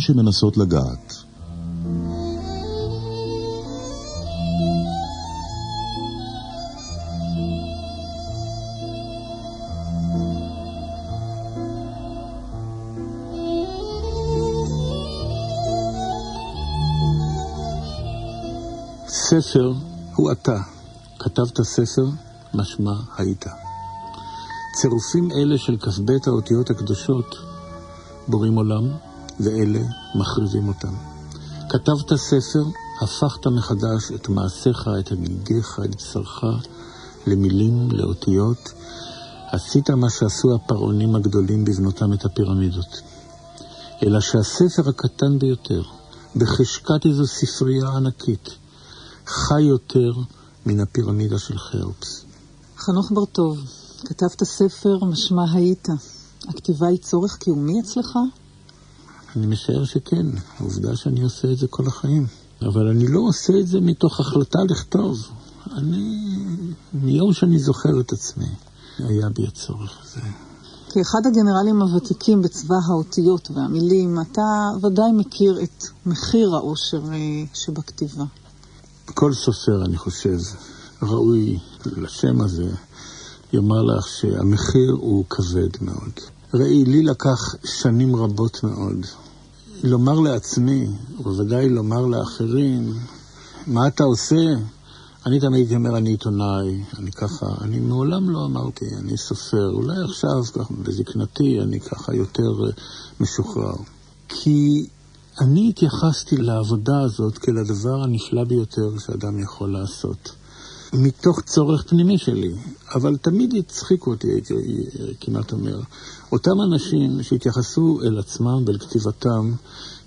שמנסות לגעת. ספר הוא אתה. כתבת ספר, משמע היית. צירופים אלה של כ"ב האותיות הקדושות בורים עולם, ואלה מחריבים אותם. כתבת ספר, הפכת מחדש את מעשיך, את הגיגיך, את בשרך, למילים, לאותיות. עשית מה שעשו הפרעונים הגדולים בבנותם את הפירמידות. אלא שהספר הקטן ביותר, בחשקת איזו ספרייה ענקית, חי יותר מן הפירמידה של חרפס. חנוך בר-טוב, כתבת ספר משמע היית. הכתיבה היא צורך קיומי אצלך? אני משער שכן, העובדה שאני עושה את זה כל החיים. אבל אני לא עושה את זה מתוך החלטה לכתוב. אני, מיום שאני זוכר את עצמי, היה בי הצורך הזה. כאחד הגנרלים הוותיקים בצבא האותיות והמילים, אתה ודאי מכיר את מחיר האושר אה, שבכתיבה. כל סופר, אני חושב, ראוי לשם הזה, יאמר לך שהמחיר הוא כבד מאוד. ראי, לי לקח שנים רבות מאוד לומר לעצמי, ובוודאי לומר לאחרים, מה אתה עושה? אני תמיד הייתי אומר, אני עיתונאי, אני ככה, אני מעולם לא אמרתי, אני סופר, אולי עכשיו, ככה, בזקנתי, אני ככה יותר אה, משוחרר. כי אני התייחסתי לעבודה הזאת כאל הדבר הנפלא ביותר שאדם יכול לעשות. מתוך צורך פנימי שלי, אבל תמיד הצחיקו אותי, הייתי כמעט אומר. אותם אנשים שהתייחסו אל עצמם ואל כתיבתם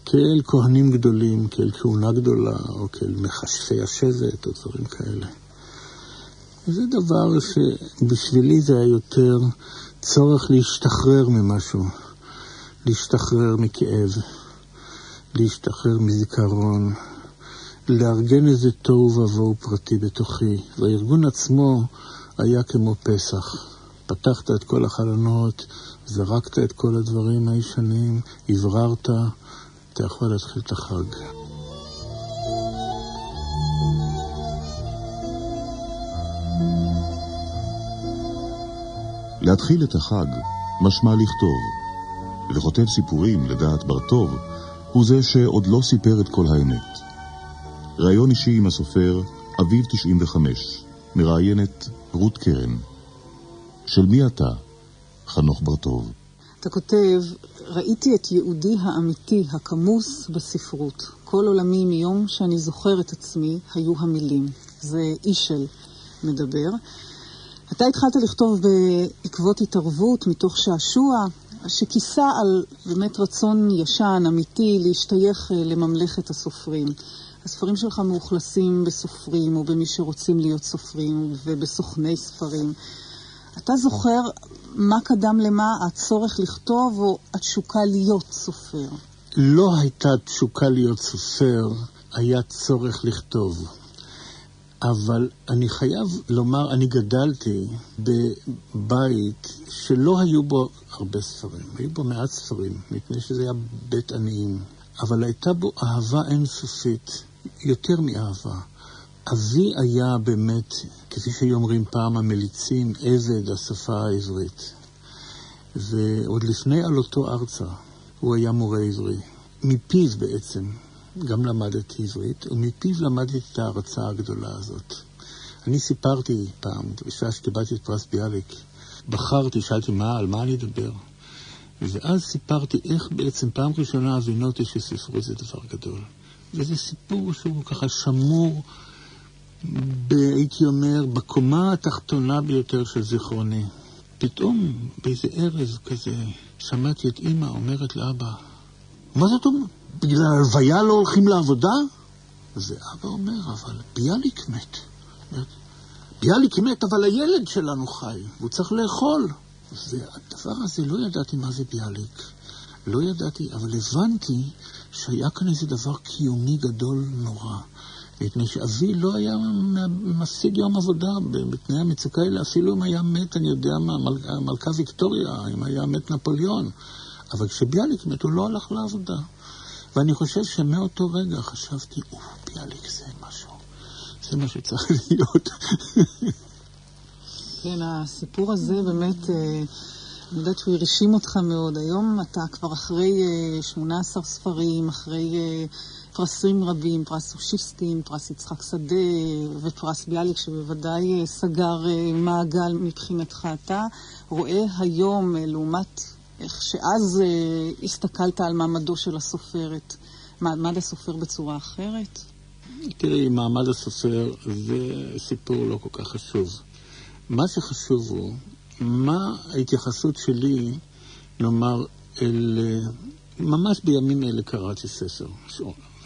כאל כהנים גדולים, כאל כהונה גדולה, או כאל מכשפי השבט, או דברים כאלה. זה דבר שבשבילי זה היה יותר צורך להשתחרר ממשהו, להשתחרר מכאב, להשתחרר מזיכרון, לארגן איזה תוהו ובוהו פרטי בתוכי. והארגון עצמו היה כמו פסח. פתחת את כל החלונות, זרקת את כל הדברים הישנים, הבררת, אתה יכול להתחיל את החג. להתחיל את החג משמע לכתוב. וכותב סיפורים, לדעת בר-טוב, הוא זה שעוד לא סיפר את כל האמת. ראיון אישי עם הסופר, אביב 95, מראיינת רות קרן. של מי אתה? חנוך בר-טוב. אתה כותב, ראיתי את יהודי האמיתי, הכמוס, בספרות. כל עולמי מיום שאני זוכר את עצמי, היו המילים. זה אישל מדבר. אתה התחלת לכתוב בעקבות התערבות, מתוך שעשוע, שכיסה על באמת רצון ישן, אמיתי, להשתייך אה, לממלכת הסופרים. הספרים שלך מאוכלסים בסופרים, או במי שרוצים להיות סופרים, ובסוכני ספרים. אתה זוכר מה קדם למה, הצורך לכתוב, או התשוקה להיות סופר? לא הייתה תשוקה להיות סופר, היה צורך לכתוב. אבל אני חייב לומר, אני גדלתי בבית שלא היו בו הרבה ספרים, היו בו מעט ספרים, מפני שזה היה בית עניים. אבל הייתה בו אהבה אינסופית, יותר מאהבה. אבי היה באמת, כפי שאומרים פעם המליצים, עבד השפה העברית. ועוד לפני עלותו ארצה, הוא היה מורה עברי. מפיו בעצם גם למדתי עברית, ומפיו למדתי את ההרצאה הגדולה הזאת. אני סיפרתי פעם, בשעה שקיבלתי את פרס ביאליק, בחרתי, שאלתי מה, על מה אני אדבר. ואז סיפרתי איך בעצם פעם ראשונה הבינותי שספרות זה דבר גדול. וזה סיפור שהוא ככה שמור, ב, הייתי אומר, בקומה התחתונה ביותר של זיכרוני. פתאום, באיזה ערב כזה, שמעתי את אימא אומרת לאבא, מה זאת אומרת? בגלל הלוויה לא הולכים לעבודה? ואבא אומר, אבל ביאליק מת. ביאליק מת, אבל הילד שלנו חי, והוא צריך לאכול. והדבר הזה, לא ידעתי מה זה ביאליק. לא ידעתי, אבל הבנתי שהיה כאן איזה דבר קיומי גדול נורא. מפני שאבי לא היה מפסיד יום עבודה בתנאי המצוקה האלה, אפילו אם היה מת, אני יודע מה, מלכה ויקטוריה, אם היה מת נפוליאון. אבל כשביאליק מת, הוא לא הלך לעבודה. ואני חושב שמאותו רגע חשבתי, או, ביאליק זה משהו, זה מה שצריך להיות. כן, הסיפור הזה באמת, אה, אני יודעת שהוא הרשים אותך מאוד. היום אתה כבר אחרי 18 אה, ספרים, אחרי אה, פרסים רבים, פרס אושיסטין, פרס יצחק שדה ופרס ביאליק, שבוודאי סגר מעגל מבחינתך. אתה רואה היום, לעומת איך שאז הסתכלת על מעמדו של הסופרת, מעמד הסופר בצורה אחרת? תראי, מעמד הסופר זה סיפור לא כל כך חשוב. מה שחשוב הוא, מה ההתייחסות שלי, נאמר, אל... ממש בימים אלה קראתי ספר.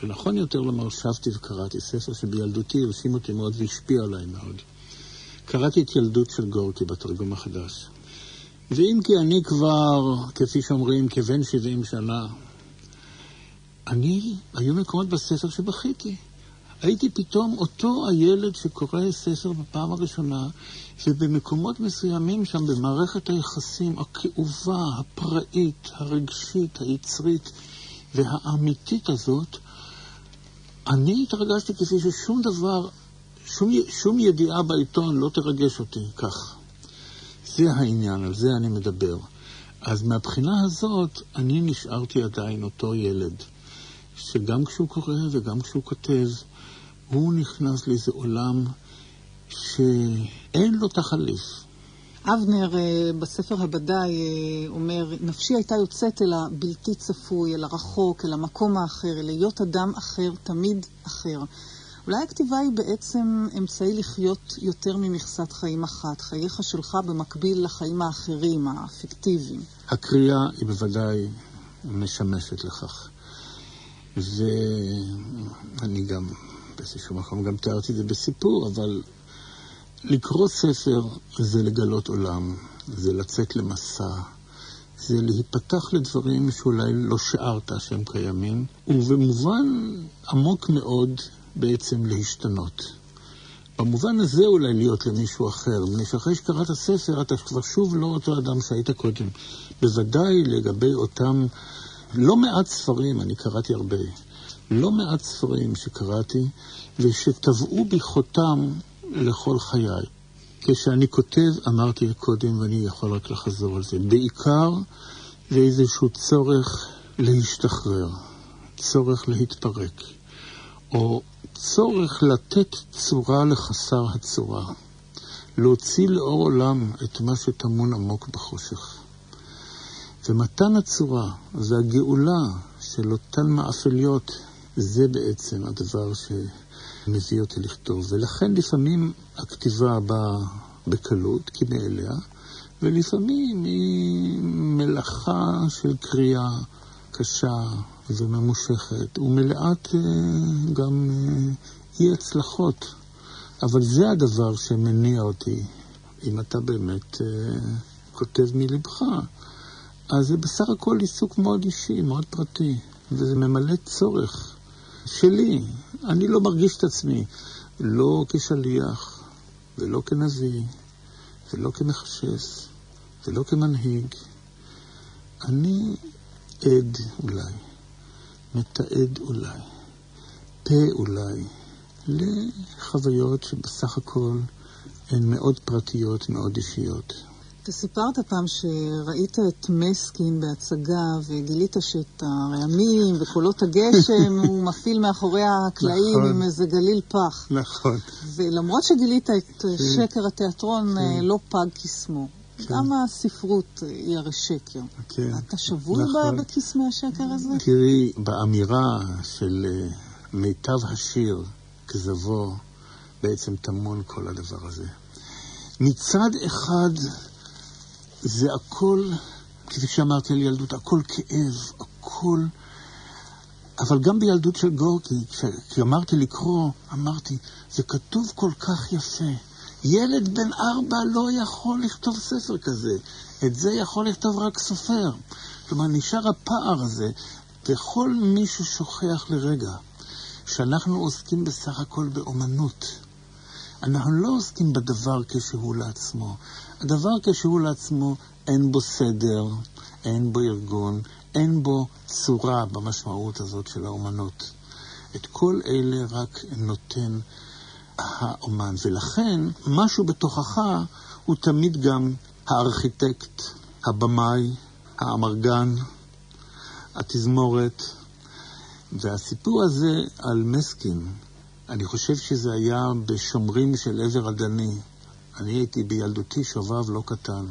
זה נכון יותר לומר, שבתי וקראתי ספר שבילדותי הרשים אותי מאוד והשפיע עליי מאוד. קראתי את ילדות של גורקי בתרגום החדש. ואם כי אני כבר, כפי שאומרים, כבן 70 שנה, אני, היו מקומות בספר שבכיתי. הייתי פתאום אותו הילד שקורא ספר בפעם הראשונה, ובמקומות מסוימים שם, במערכת היחסים הכאובה, הפראית, הרגשית, היצרית והאמיתית הזאת, אני התרגשתי כפי ששום דבר, שום, שום ידיעה בעיתון לא תרגש אותי כך. זה העניין, על זה אני מדבר. אז מהבחינה הזאת, אני נשארתי עדיין אותו ילד, שגם כשהוא קורא וגם כשהוא כותב, הוא נכנס לאיזה עולם שאין לו תחליף. אבנר אה, בספר הבדאי אה, אומר, נפשי הייתה יוצאת אל הבלתי צפוי, אל הרחוק, אל המקום האחר, אל להיות אדם אחר, תמיד אחר. אולי הכתיבה היא בעצם אמצעי לחיות יותר ממכסת חיים אחת, חייך שלך במקביל לחיים האחרים, הפיקטיביים. הקריאה היא בוודאי משמשת לכך. ואני גם באיזשהו מקום גם תיארתי את זה בסיפור, אבל לקרוא ספר זה לגלות עולם, זה לצאת למסע, זה להיפתח לדברים שאולי לא שארת שהם קיימים, ובמובן עמוק מאוד בעצם להשתנות. במובן הזה אולי להיות למישהו אחר, מפני שאחרי שקראת ספר אתה כבר שוב לא אותו אדם שהיית קודם. בוודאי לגבי אותם לא מעט ספרים, אני קראתי הרבה, לא מעט ספרים שקראתי ושטבעו בי חותם לכל חיי. כשאני כותב, אמרתי קודם ואני יכול רק לחזור על זה, בעיקר זה איזשהו צורך להשתחרר, צורך להתפרק, או צורך לתת צורה לחסר הצורה, להוציא לאור עולם את מה שטמון עמוק בחושך. ומתן הצורה והגאולה של אותן מאפליות זה בעצם הדבר שמביא אותי לכתוב. ולכן לפעמים הכתיבה באה בקלות, כי מאליה, ולפעמים היא מלאכה של קריאה קשה וממושכת, ומלאת אה, גם אה, אי הצלחות. אבל זה הדבר שמניע אותי, אם אתה באמת אה, כותב מלבך. אז זה בסך הכל עיסוק מאוד אישי, מאוד פרטי, וזה ממלא צורך. שלי. אני לא מרגיש את עצמי לא כשליח, ולא כנביא, ולא כמחשף, ולא כמנהיג. אני עד אולי, מתעד אולי, פה אולי, לחוויות שבסך הכל הן מאוד פרטיות, מאוד אישיות. אתה סיפרת פעם שראית את מסקין בהצגה וגילית שאת הרעמים וקולות הגשם הוא מפעיל מאחורי הקלעים נכון. עם איזה גליל פח. נכון. ולמרות שגילית את כן. שקר התיאטרון, כן. לא פג קסמו. כן. גם הספרות היא הרי שקר. כן. אתה שבוי נכון. בקסמי השקר הזה? תראי, באמירה של אה, מיטב השיר, כזבו, בעצם טמון כל הדבר הזה. מצד אחד, זה הכל, כפי שאמרתי על ילדות, הכל כאב, הכל... אבל גם בילדות של גורקי, כשאמרתי לקרוא, אמרתי, זה כתוב כל כך יפה. ילד בן ארבע לא יכול לכתוב ספר כזה. את זה יכול לכתוב רק סופר. כלומר, נשאר הפער הזה, וכל מישהו שוכח לרגע שאנחנו עוסקים בסך הכל באומנות. אנחנו לא עוסקים בדבר כשהוא לעצמו. הדבר כשהוא לעצמו, אין בו סדר, אין בו ארגון, אין בו צורה במשמעות הזאת של האומנות. את כל אלה רק נותן האומן, ולכן משהו בתוכך הוא תמיד גם הארכיטקט, הבמאי, האמרגן, התזמורת. והסיפור הזה על מסקין, אני חושב שזה היה בשומרים של עבר הדני. אני הייתי בילדותי שובב לא קטן,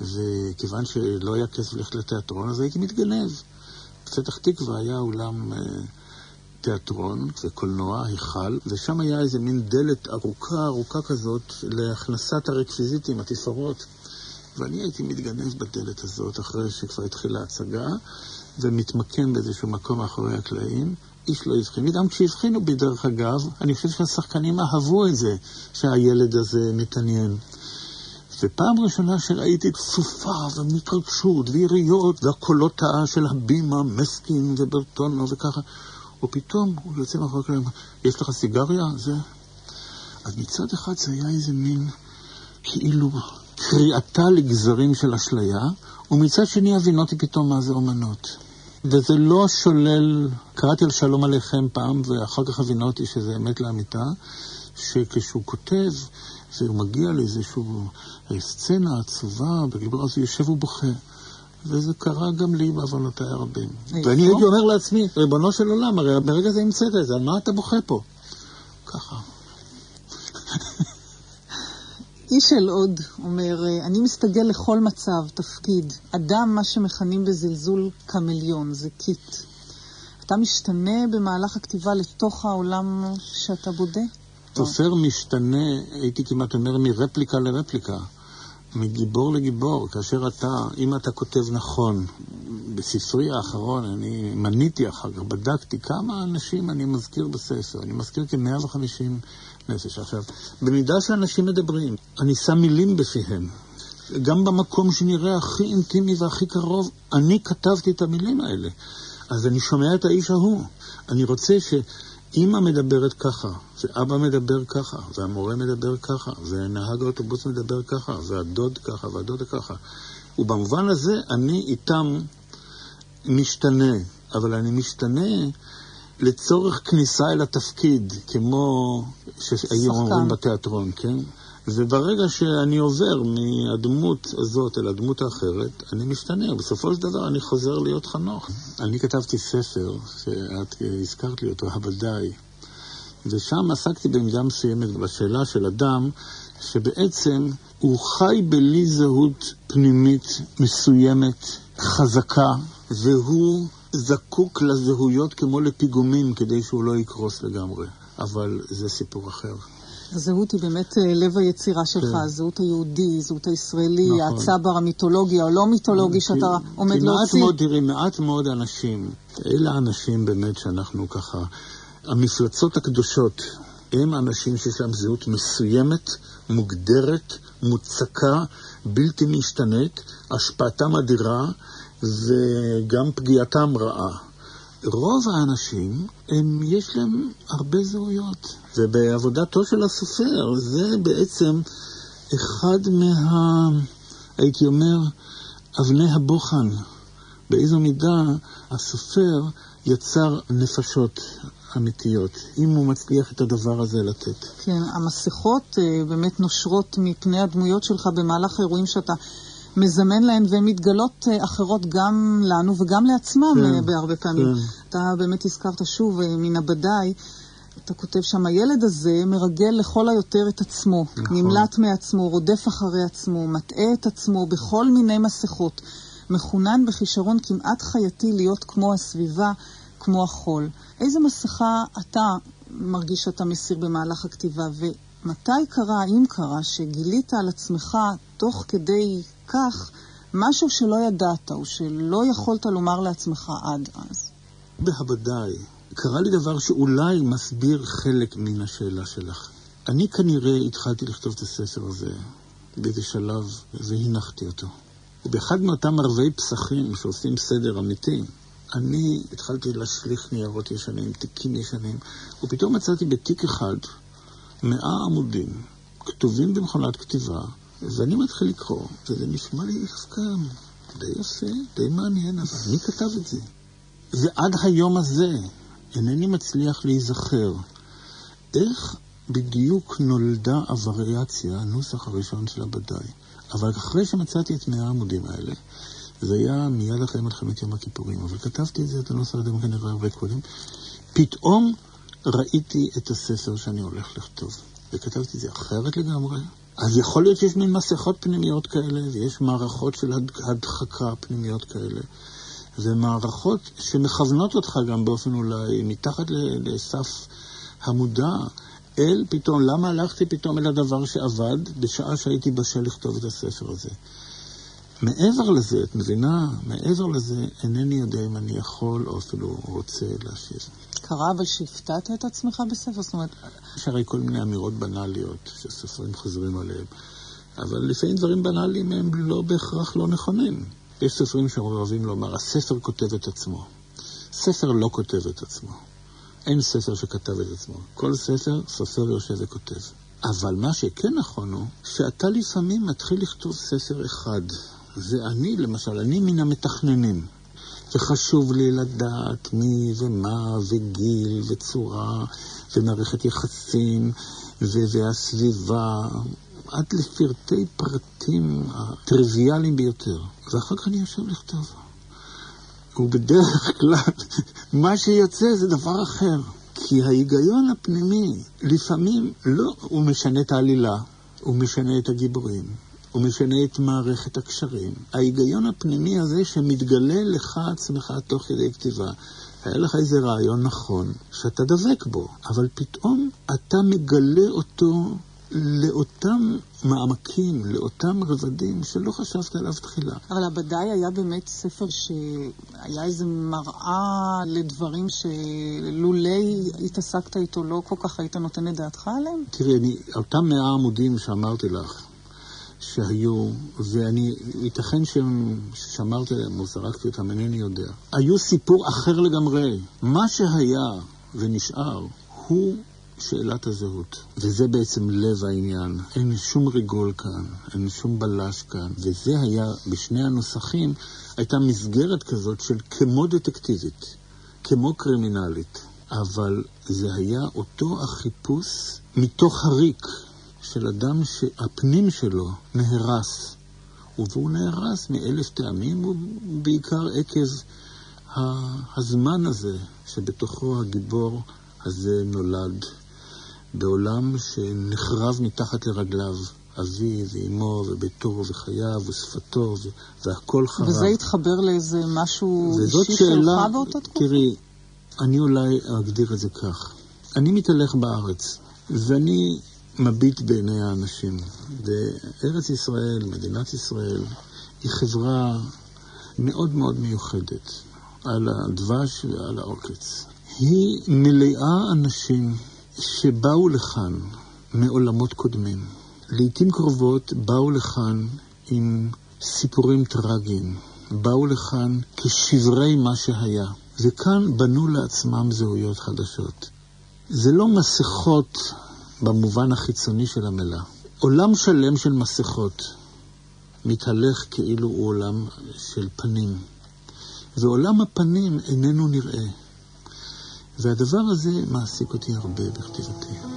וכיוון שלא היה כסף ללכת לתיאטרון, אז הייתי מתגנב. בפתח תקווה היה אולם... אה, תיאטרון וקולנוע, היכל, ושם היה איזה מין דלת ארוכה ארוכה כזאת להכנסת הרקוויזיטים, התפאורות. ואני הייתי מתגנב בדלת הזאת אחרי שכבר התחילה ההצגה, ומתמקם באיזשהו מקום מאחורי הקלעים. איש לא הבחין בי, גם כשהבחינו בי, דרך אגב, אני חושב שהשחקנים אהבו את זה, שהילד הזה מתעניין. ופעם ראשונה שראיתי סופה ומתרגשות ויריות והקולות של הבימה, מסקין וברטונו וככה, ופתאום הוא יוצא מאחורי הקלעים, יש לך סיגריה? זה... אז מצד אחד זה היה איזה מין כאילו קריאתה לגזרים של אשליה, ומצד שני הבינותי פתאום מה זה אומנות. וזה לא שולל, קראתי על שלום עליכם פעם, ואחר כך הבינותי שזה אמת לאמיתה, שכשהוא כותב, והוא מגיע לאיזושהי סצנה עצובה, בגיבור הוא יושב ובוכה. וזה קרה גם לי בעוונותיי הרבים. ואני הייתי אומר לעצמי, ריבונו של עולם, הרי ברגע זה המצאת את זה, על מה אתה בוכה פה? ככה. איש אל עוד אומר, אני מסתגל לכל מצב, תפקיד. אדם, מה שמכנים בזלזול קמליון, זה קיט. אתה משתנה במהלך הכתיבה לתוך העולם שאתה בודה? תופר משתנה, הייתי כמעט אומר, מרפליקה לרפליקה. מגיבור לגיבור, כאשר אתה, אם אתה כותב נכון, בספרי האחרון, אני מניתי אחר כך, בדקתי כמה אנשים אני מזכיר בספר, אני מזכיר כ-150 נפש. עכשיו, במידה שאנשים מדברים, אני שם מילים בפיהם. גם במקום שנראה הכי אינטימי והכי קרוב, אני כתבתי את המילים האלה. אז אני שומע את האיש ההוא. אני רוצה ש... אימא מדברת ככה, ואבא מדבר ככה, והמורה מדבר ככה, ונהג האוטובוס מדבר ככה, והדוד ככה, והדודה ככה. ובמובן הזה אני איתם משתנה, אבל אני משתנה לצורך כניסה אל התפקיד, כמו שהיו אומרים בתיאטרון, כן? וברגע שאני עובר מהדמות הזאת אל הדמות האחרת, אני משתנה. בסופו של דבר אני חוזר להיות חנוך. אני כתבתי ספר, שאת הזכרת לי אותו, הבדאי, ושם עסקתי במידה מסוימת בשאלה של אדם שבעצם הוא חי בלי זהות פנימית מסוימת, חזקה, והוא זקוק לזהויות כמו לפיגומים כדי שהוא לא יקרוס לגמרי. אבל זה סיפור אחר. הזהות היא באמת אה, לב היצירה שלך, כן. הזהות היהודי, הזהות הישראלי, נכון. הצבר המיתולוגי או לא מיתולוגי שאתה עומד להוציא. מאוד, תראי, מעט מאוד אנשים, אלה האנשים באמת שאנחנו ככה, המפלצות הקדושות, הם אנשים שיש להם זהות מסוימת, מוגדרת, מוצקה, בלתי משתנית, השפעתם אדירה וגם פגיעתם רעה. רוב האנשים, הם, יש להם הרבה זהויות. ובעבודתו של הסופר, זה בעצם אחד מה... הייתי אומר, אבני הבוחן. באיזו מידה הסופר יצר נפשות אמיתיות, אם הוא מצליח את הדבר הזה לתת. כן, המסכות אה, באמת נושרות מפני הדמויות שלך במהלך האירועים שאתה מזמן להן, והן מתגלות אה, אחרות גם לנו וגם לעצמם כן, אה, בהרבה פעמים. כן. אתה באמת הזכרת שוב מן הבדאי. אתה כותב שם, הילד הזה מרגל לכל היותר את עצמו, נכון. נמלט מעצמו, רודף אחרי עצמו, מטעה את עצמו בכל מיני מסכות, מחונן בכישרון כמעט חייתי להיות כמו הסביבה, כמו החול. איזה מסכה אתה מרגיש שאתה מסיר במהלך הכתיבה, ומתי קרה, אם קרה, שגילית על עצמך תוך כדי כך משהו שלא ידעת, או שלא יכולת לומר לעצמך עד אז? בוודאי. קרה לי דבר שאולי מסביר חלק מן השאלה שלך. אני כנראה התחלתי לכתוב את הספר הזה באיזה שלב והנחתי אותו. ובאחד מאותם ערבי פסחים שעושים סדר אמיתי, אני התחלתי להשליך ניירות ישנים, תיקים ישנים, ופתאום מצאתי בתיק אחד מאה עמודים כתובים במכונת כתיבה, ואני מתחיל לקרוא, וזה נשמע לי אי די יפה, די מעניין, אבל מי כתב את זה? ועד היום הזה אינני מצליח להיזכר איך בדיוק נולדה הווריאציה, הנוסח הראשון של הבדאי. אבל אחרי שמצאתי את מאה העמודים האלה, זה היה מיד אחרי מלחמת יום הכיפורים, אבל כתבתי את זה, את הנוסח הזה כנראה הרבה קודם, פתאום ראיתי את הספר שאני הולך לכתוב, וכתבתי את זה אחרת לגמרי. אז יכול להיות שיש מין מסכות פנימיות כאלה, ויש מערכות של הדחקה פנימיות כאלה, ומערכות שמכוונות אותך גם באופן אולי מתחת לסף המודע. אל פתאום, למה הלכתי פתאום אל הדבר שעבד בשעה שהייתי בשל לכתוב את הספר הזה? מעבר לזה, את מבינה? מעבר לזה, אינני יודע אם אני יכול או אפילו רוצה להשיב. קרה אבל שהפתעת את עצמך בספר? זאת אומרת... יש הרי כל מיני אמירות בנאליות שסופרים חוזרים עליהן, אבל לפעמים דברים בנאליים הם לא בהכרח לא נכונים. יש סופרים שאוהבים לומר, הספר כותב את עצמו. ספר לא כותב את עצמו. אין ספר שכתב את עצמו. כל ספר, סופר יושב וכותב. אבל מה שכן נכון הוא, שאתה לפעמים מתחיל לכתוב ספר אחד. זה אני, למשל, אני מן המתכננים. וחשוב לי לדעת מי ומה וגיל וצורה ומערכת יחסים והסביבה, עד לפרטי פרטים הטריוויאליים ביותר. ואחר כך אני יושב לכתוב. ובדרך כלל מה שיוצא זה דבר אחר. כי ההיגיון הפנימי לפעמים לא, הוא משנה את העלילה, הוא משנה את הגיבורים, הוא משנה את מערכת הקשרים. ההיגיון הפנימי הזה שמתגלה לך עצמך תוך כדי כתיבה. היה לך איזה רעיון נכון, שאתה דבק בו, אבל פתאום אתה מגלה אותו לאותם מעמקים, לאותם רבדים שלא חשבת עליו תחילה. אבל הבדאי היה באמת ספר שהיה איזה מראה לדברים שלולי התעסקת איתו לא כל כך היית נותן את דעתך עליהם? תראי, אני, אותם מאה עמודים שאמרתי לך, שהיו, ואני, ייתכן ששמרתי עליהם או זרקתי אותם, אינני יודע. היו סיפור אחר לגמרי. מה שהיה ונשאר הוא שאלת הזהות. וזה בעצם לב העניין. אין שום ריגול כאן, אין שום בלש כאן. וזה היה, בשני הנוסחים, הייתה מסגרת כזאת של כמו דטקטיבית, כמו קרימינלית. אבל זה היה אותו החיפוש מתוך הריק של אדם שהפנים שלו נהרס. והוא נהרס מאלף טעמים, ובעיקר עקב הזמן הזה שבתוכו הגיבור הזה נולד. בעולם שנחרב מתחת לרגליו. אביו ואימו וביתו וחייו ושפתו והכל חרב. וזה התחבר לאיזה משהו אישי שאלה, שלך באותה תקופה? תראי, אני אולי אגדיר את זה כך. אני מתהלך בארץ, ואני מביט בעיני האנשים. וארץ ישראל, מדינת ישראל, היא חברה מאוד מאוד מיוחדת על הדבש ועל העוקץ. היא מלאה אנשים שבאו לכאן מעולמות קודמים. לעתים קרובות באו לכאן עם סיפורים טרגיים, באו לכאן כשברי מה שהיה, וכאן בנו לעצמם זהויות חדשות. זה לא מסכות במובן החיצוני של המילה. עולם שלם של מסכות מתהלך כאילו הוא עולם של פנים, ועולם הפנים איננו נראה. והדבר הזה מעסיק אותי הרבה בכתיבתי.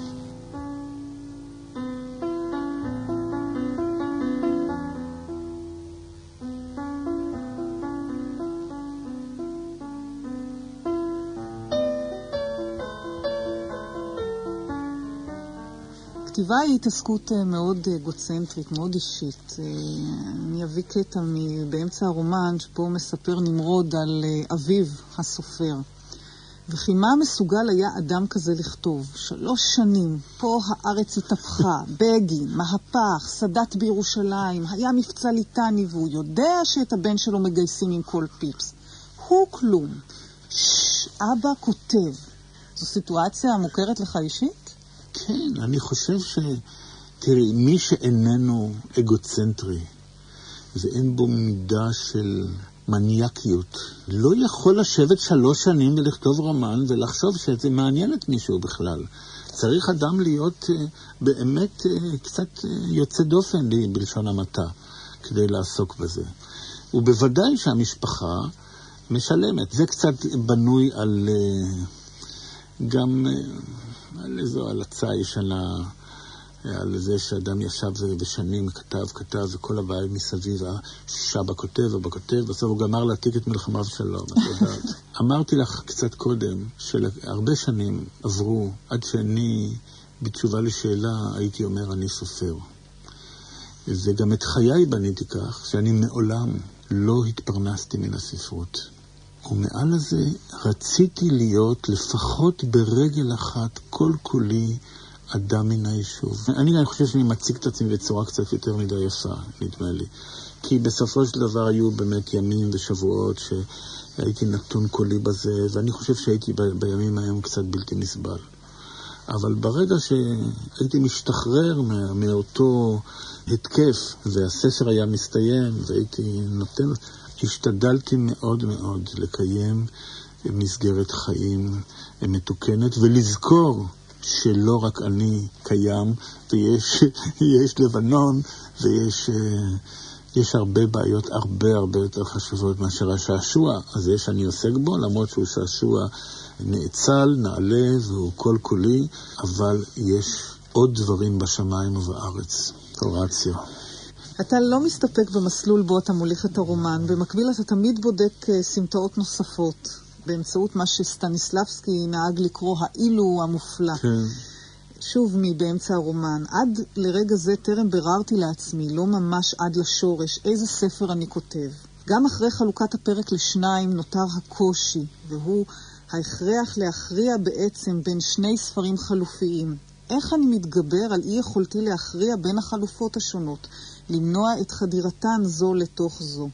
כתיבה היא התעסקות אה, מאוד אגוצנטרית, מאוד אישית. אה, אני אביא קטע באמצע הרומן שבו מספר נמרוד על אה, אביו הסופר. וכי מה מסוגל היה אדם כזה לכתוב? שלוש שנים, פה הארץ התהפכה, בגין, מהפך, סאדאת בירושלים, היה מבצע ליטני, והוא יודע שאת הבן שלו מגייסים עם כל פיפס. הוא כלום. ששש, אבא כותב. זו סיטואציה מוכרת לך אישית? כן, אני חושב ש... תראי, מי שאיננו אגוצנטרי ואין בו מידה של מניאקיות. לא יכול לשבת שלוש שנים ולכתוב רומן ולחשוב שזה מעניין את מישהו בכלל. צריך אדם להיות uh, באמת uh, קצת uh, יוצא דופן בלשון המעטה כדי לעסוק בזה. ובוודאי שהמשפחה משלמת. זה קצת בנוי על אה, גם אה, על איזו הלצה ישנה, על זה שאדם ישב ושנים כתב, כתב, וכל הבעיה מסביב, שבה כותב, אבא כותב, בסוף הוא גמר להעתיק את מלחמה ושלום, את יודעת. אמרתי לך קצת קודם, שהרבה שנים עברו עד שאני, בתשובה לשאלה, הייתי אומר, אני סופר. וגם את חיי בניתי כך, שאני מעולם לא התפרנסתי מן הספרות. ומעל הזה רציתי להיות לפחות ברגל אחת כל כולי אדם מן היישוב. אני גם חושב שאני מציג את עצמי בצורה קצת יותר מדי יפה, נדמה לי. כי בסופו של דבר היו באמת ימים ושבועות שהייתי נתון קולי בזה, ואני חושב שהייתי בימים ההם קצת בלתי נסבל. אבל ברגע שהייתי משתחרר מאותו התקף, והספר היה מסתיים, והייתי נותן, השתדלתי מאוד מאוד לקיים מסגרת חיים מתוקנת, ולזכור שלא רק אני קיים, ויש לבנון, ויש יש הרבה בעיות הרבה הרבה יותר חשובות מאשר השעשוע הזה שאני עוסק בו, למרות שהוא שעשוע נאצל, נעלה והוא כל כולי, אבל יש עוד דברים בשמיים ובארץ. הורציו. אתה לא מסתפק במסלול בו אתה מוליך את הרומן, במקביל אתה תמיד בודק אה, סמטאות נוספות, באמצעות מה שסטניסלבסקי נהג לקרוא האילו המופלא. כן. שוב מבאמצע הרומן, עד לרגע זה טרם ביררתי לעצמי, לא ממש עד לשורש, איזה ספר אני כותב. גם אחרי חלוקת הפרק לשניים נותר הקושי, והוא ההכרח להכריע בעצם בין שני ספרים חלופיים. איך אני מתגבר על אי יכולתי להכריע בין החלופות השונות, למנוע את חדירתן זו לתוך זו?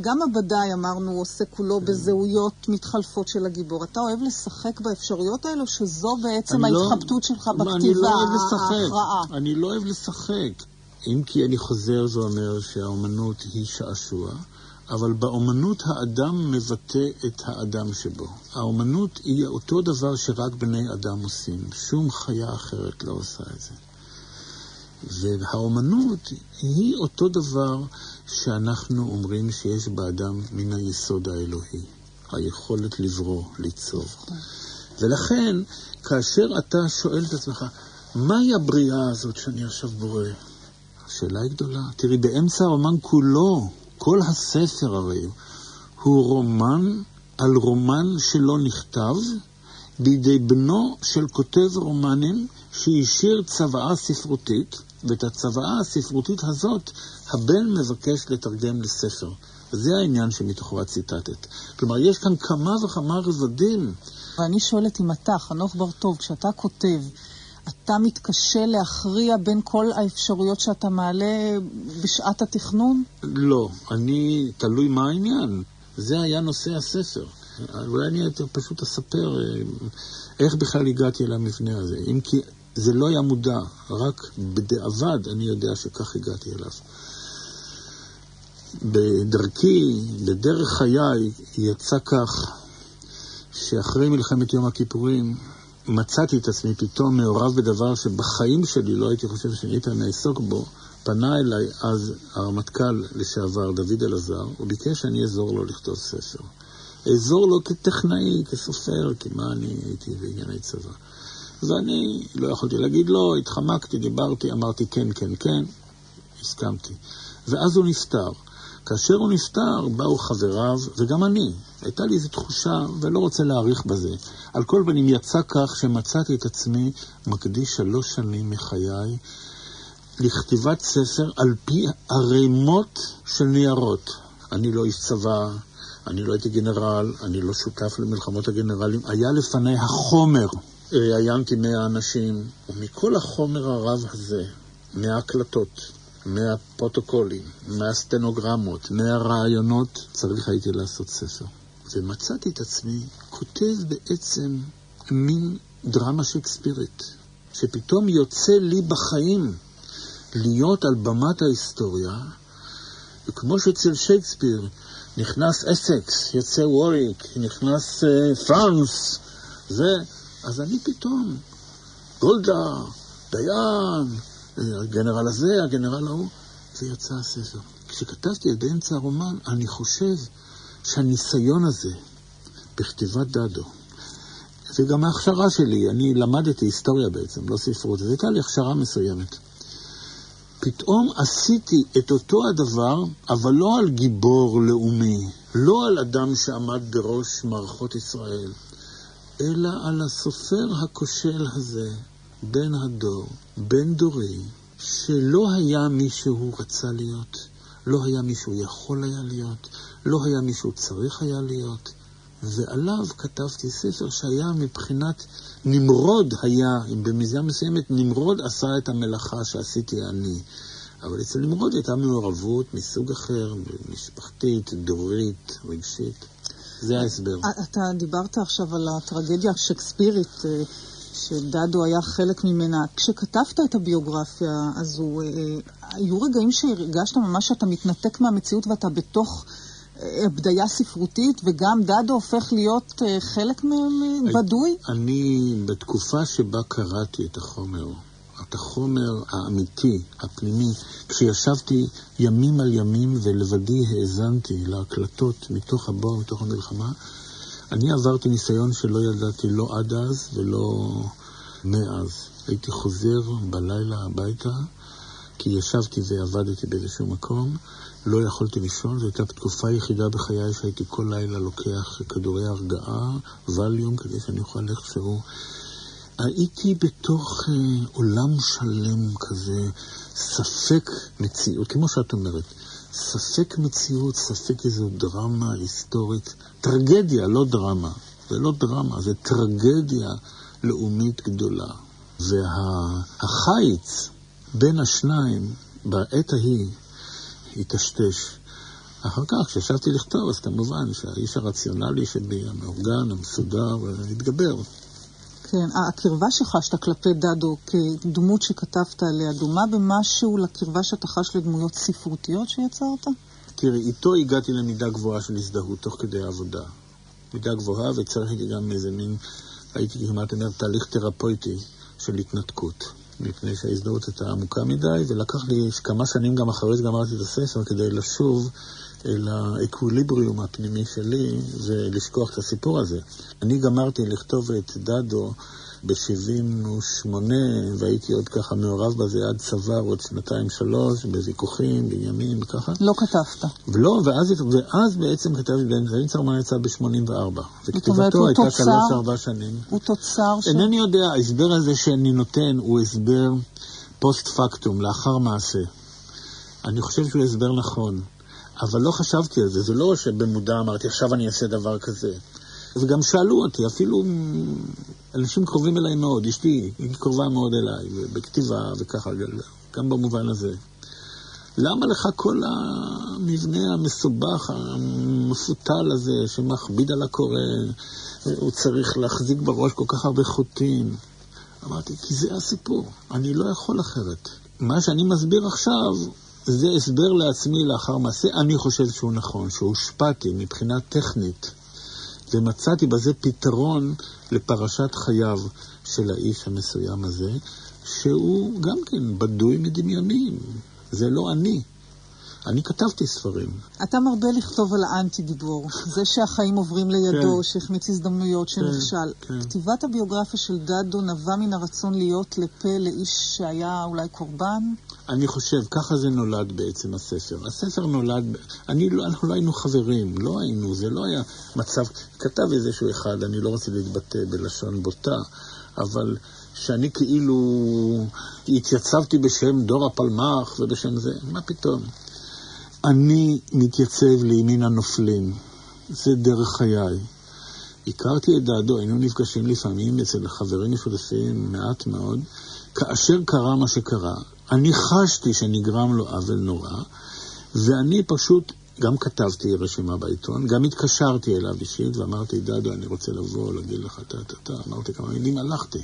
גם הבדאי, אמרנו, עושה כולו כן. בזהויות מתחלפות של הגיבור. אתה אוהב לשחק באפשרויות האלו, שזו בעצם לא- ההתחבטות לא, שלך בכתיבה, אני לא אוהב לשחק. ההכרעה. אני לא אוהב לשחק. אם כי אני חוזר ואומר שהאומנות היא שעשוע, אבל באומנות האדם מבטא את האדם שבו. האומנות היא אותו דבר שרק בני אדם עושים. שום חיה אחרת לא עושה את זה. והאומנות היא אותו דבר שאנחנו אומרים שיש באדם מן היסוד האלוהי, היכולת לברוא, ליצור. ולכן, כאשר אתה שואל את עצמך, מהי הבריאה הזאת שאני עכשיו בורא? השאלה היא גדולה. תראי, באמצע הרומן כולו, כל הספר הרי הוא רומן על רומן שלא נכתב בידי בנו של כותב רומנים שהשאיר צוואה ספרותית, ואת הצוואה הספרותית הזאת הבן מבקש לתרגם לספר. זה העניין שמתוכו את ציטטת. כלומר, יש כאן כמה וכמה רבדים. ואני שואלת אם אתה, חנוך בר-טוב, כשאתה כותב, אתה מתקשה להכריע בין כל האפשרויות שאתה מעלה בשעת התכנון? לא, אני, תלוי מה העניין. זה היה נושא הספר. אולי אני פשוט אספר אה, איך בכלל הגעתי אל המבנה הזה. אם כי זה לא היה מודע, רק בדיעבד אני יודע שכך הגעתי אליו. בדרכי, בדרך חיי, יצא כך שאחרי מלחמת יום הכיפורים מצאתי את עצמי פתאום מעורב בדבר שבחיים שלי לא הייתי חושב שאני פעם אעסוק בו. פנה אליי אז הרמטכ"ל לשעבר, דוד אלעזר, הוא ביקש שאני אעזור לו לכתוב ספר. אעזור לו כטכנאי, כסופר, כי מה אני הייתי בענייני צבא. ואני לא יכולתי להגיד לא, התחמקתי, דיברתי, אמרתי כן, כן, כן, הסכמתי. ואז הוא נפטר. כאשר הוא נפטר, באו חבריו, וגם אני. הייתה לי איזו תחושה, ולא רוצה להאריך בזה. על כל פנים, יצא כך שמצאתי את עצמי מקדיש שלוש שנים מחיי לכתיבת ספר על פי ערימות של ניירות. אני לא איש צבא, אני לא הייתי גנרל, אני לא שותף למלחמות הגנרלים. היה לפניי החומר. ראיינתי מאה אנשים, ומכל החומר הרב הזה, מההקלטות, מהפרוטוקולים, מהסטנוגרמות, מהרעיונות, צריך הייתי לעשות ספר. ומצאתי את עצמי כותב בעצם מין דרמה שייקספירית, שפתאום יוצא לי בחיים להיות על במת ההיסטוריה, וכמו שאצל שייקספיר נכנס אסקס, יוצא ווריק, נכנס uh, פרנס, זה, אז אני פתאום, גולדה, דיין, הגנרל הזה, הגנרל ההוא, ויצא הספר. כשכתבתי את באמצע הרומן, אני חושב שהניסיון הזה בכתיבת דדו, וגם ההכשרה שלי, אני למדתי היסטוריה בעצם, לא ספרות, אז הייתה לי הכשרה מסוימת. פתאום עשיתי את אותו הדבר, אבל לא על גיבור לאומי, לא על אדם שעמד בראש מערכות ישראל, אלא על הסופר הכושל הזה, בן הדור, בן דורי, שלא היה מי שהוא רצה להיות, לא היה מי שהוא יכול היה להיות, לא היה מי שהוא צריך היה להיות, ועליו כתבתי ספר שהיה מבחינת נמרוד היה, במזיעה מסוימת, נמרוד עשה את המלאכה שעשיתי אני. אבל אצל נמרוד הייתה מעורבות מסוג אחר, משפחתית, דורית, רגשית. זה ההסבר. אתה דיברת עכשיו על הטרגדיה השקספירית, אה, שדדו היה חלק ממנה. כשכתבת את הביוגרפיה הזו, אה, היו רגעים שהרגשת ממש שאתה מתנתק מהמציאות ואתה בתוך בדיה ספרותית, וגם דדו הופך להיות אה, חלק מבדוי? אני, בתקופה שבה קראתי את החומר, את החומר האמיתי, הפנימי, כשישבתי ימים על ימים ולבדי האזנתי להקלטות מתוך הבור, מתוך המלחמה, אני עברתי ניסיון שלא ידעתי לא עד אז ולא מאז. הייתי חוזר בלילה הביתה, כי ישבתי ועבדתי באיזשהו מקום, לא יכולתי לישון, זו הייתה תקופה יחידה בחיי שהייתי כל לילה לוקח כדורי הרגעה, ווליום, כדי שאני אוכל איכשהו. הייתי בתוך אה, עולם שלם כזה, ספק מציאות, כמו שאת אומרת, ספק מציאות, ספק איזו דרמה היסטורית, טרגדיה, לא דרמה. זה לא דרמה, זה טרגדיה לאומית גדולה. והחיץ בין השניים, בעת ההיא, היטשטש. אחר כך, כשישבתי לכתוב, אז כמובן שהאיש הרציונלי שבי, המאורגן, המסודר, התגבר. כן, הקרבה שחשת כלפי דדו כדמות שכתבת עליה, דומה במשהו לקרבה שאתה חש לדמויות ספרותיות שיצרת? תראי, איתו הגעתי למידה גבוהה של הזדהות תוך כדי העבודה. מידה גבוהה, וצריך גם איזה מין, הייתי כמעט אומר, תהליך תרפויטי של התנתקות. מפני שההזדהות הייתה עמוקה מדי, ולקח לי כמה שנים גם אחרי שגמרתי את הספר כדי לשוב אל האקוויליבריום הפנימי שלי ולשכוח את הסיפור הזה. אני גמרתי לכתוב את דדו ב-78, והייתי עוד ככה מעורב בזה עד צוואר עוד שנתיים-שלוש, בוויכוחים, בעניינים, וככה. לא כתבת. ולא, ואז, ואז בעצם כתבתי, באמצע רומן יצא ב-84. וכתיבתו הייתה שלוש-ארבע שנים. הוא תוצר ש... אינני יודע, ההסבר הזה שאני נותן הוא הסבר פוסט פקטום, לאחר מעשה. אני חושב שהוא הסבר נכון, אבל לא חשבתי על זה. זה לא שבמודע אמרתי, עכשיו אני אעשה דבר כזה. וגם שאלו אותי, אפילו אנשים קרובים אליי מאוד, אשתי היא קרובה מאוד אליי, בכתיבה וככה, גם במובן הזה. למה לך כל המבנה המסובך, המפותל הזה, שמכביד על הקורא, הוא צריך להחזיק בראש כל כך הרבה חוטים? אמרתי, כי זה הסיפור, אני לא יכול אחרת. מה שאני מסביר עכשיו זה הסבר לעצמי לאחר מעשה, אני חושב שהוא נכון, שהושפעתי מבחינה טכנית ומצאתי בזה פתרון לפרשת חייו של האיש המסוים הזה, שהוא גם כן בדוי מדמיונים. זה לא אני. אני כתבתי ספרים. אתה מרבה לכתוב על האנטי גיבור. זה שהחיים עוברים לידו, כן. שהחמיץ הזדמנויות, כן, שנכשל. כן, כן. כתיבת הביוגרפיה של דדו נבע מן הרצון להיות לפה לאיש שהיה אולי קורבן? אני חושב, ככה זה נולד בעצם הספר. הספר נולד, אני, לא, אנחנו לא היינו חברים, לא היינו, זה לא היה מצב, כתב איזשהו אחד, אני לא רוצה להתבטא בלשון בוטה, אבל שאני כאילו התייצבתי בשם דור הפלמ"ח ובשם זה, מה פתאום? אני מתייצב לימין הנופלים, זה דרך חיי. הכרתי את דעדו, היינו נפגשים לפעמים אצל חברים משותפים מעט מאוד, כאשר קרה מה שקרה, אני חשתי שנגרם לו עוול נורא, ואני פשוט גם כתבתי רשימה בעיתון, גם התקשרתי אליו אישית ואמרתי, דדו, אני רוצה לבוא, להגיד לך טה-טה-טה, אמרתי כמה מילים, הלכתי.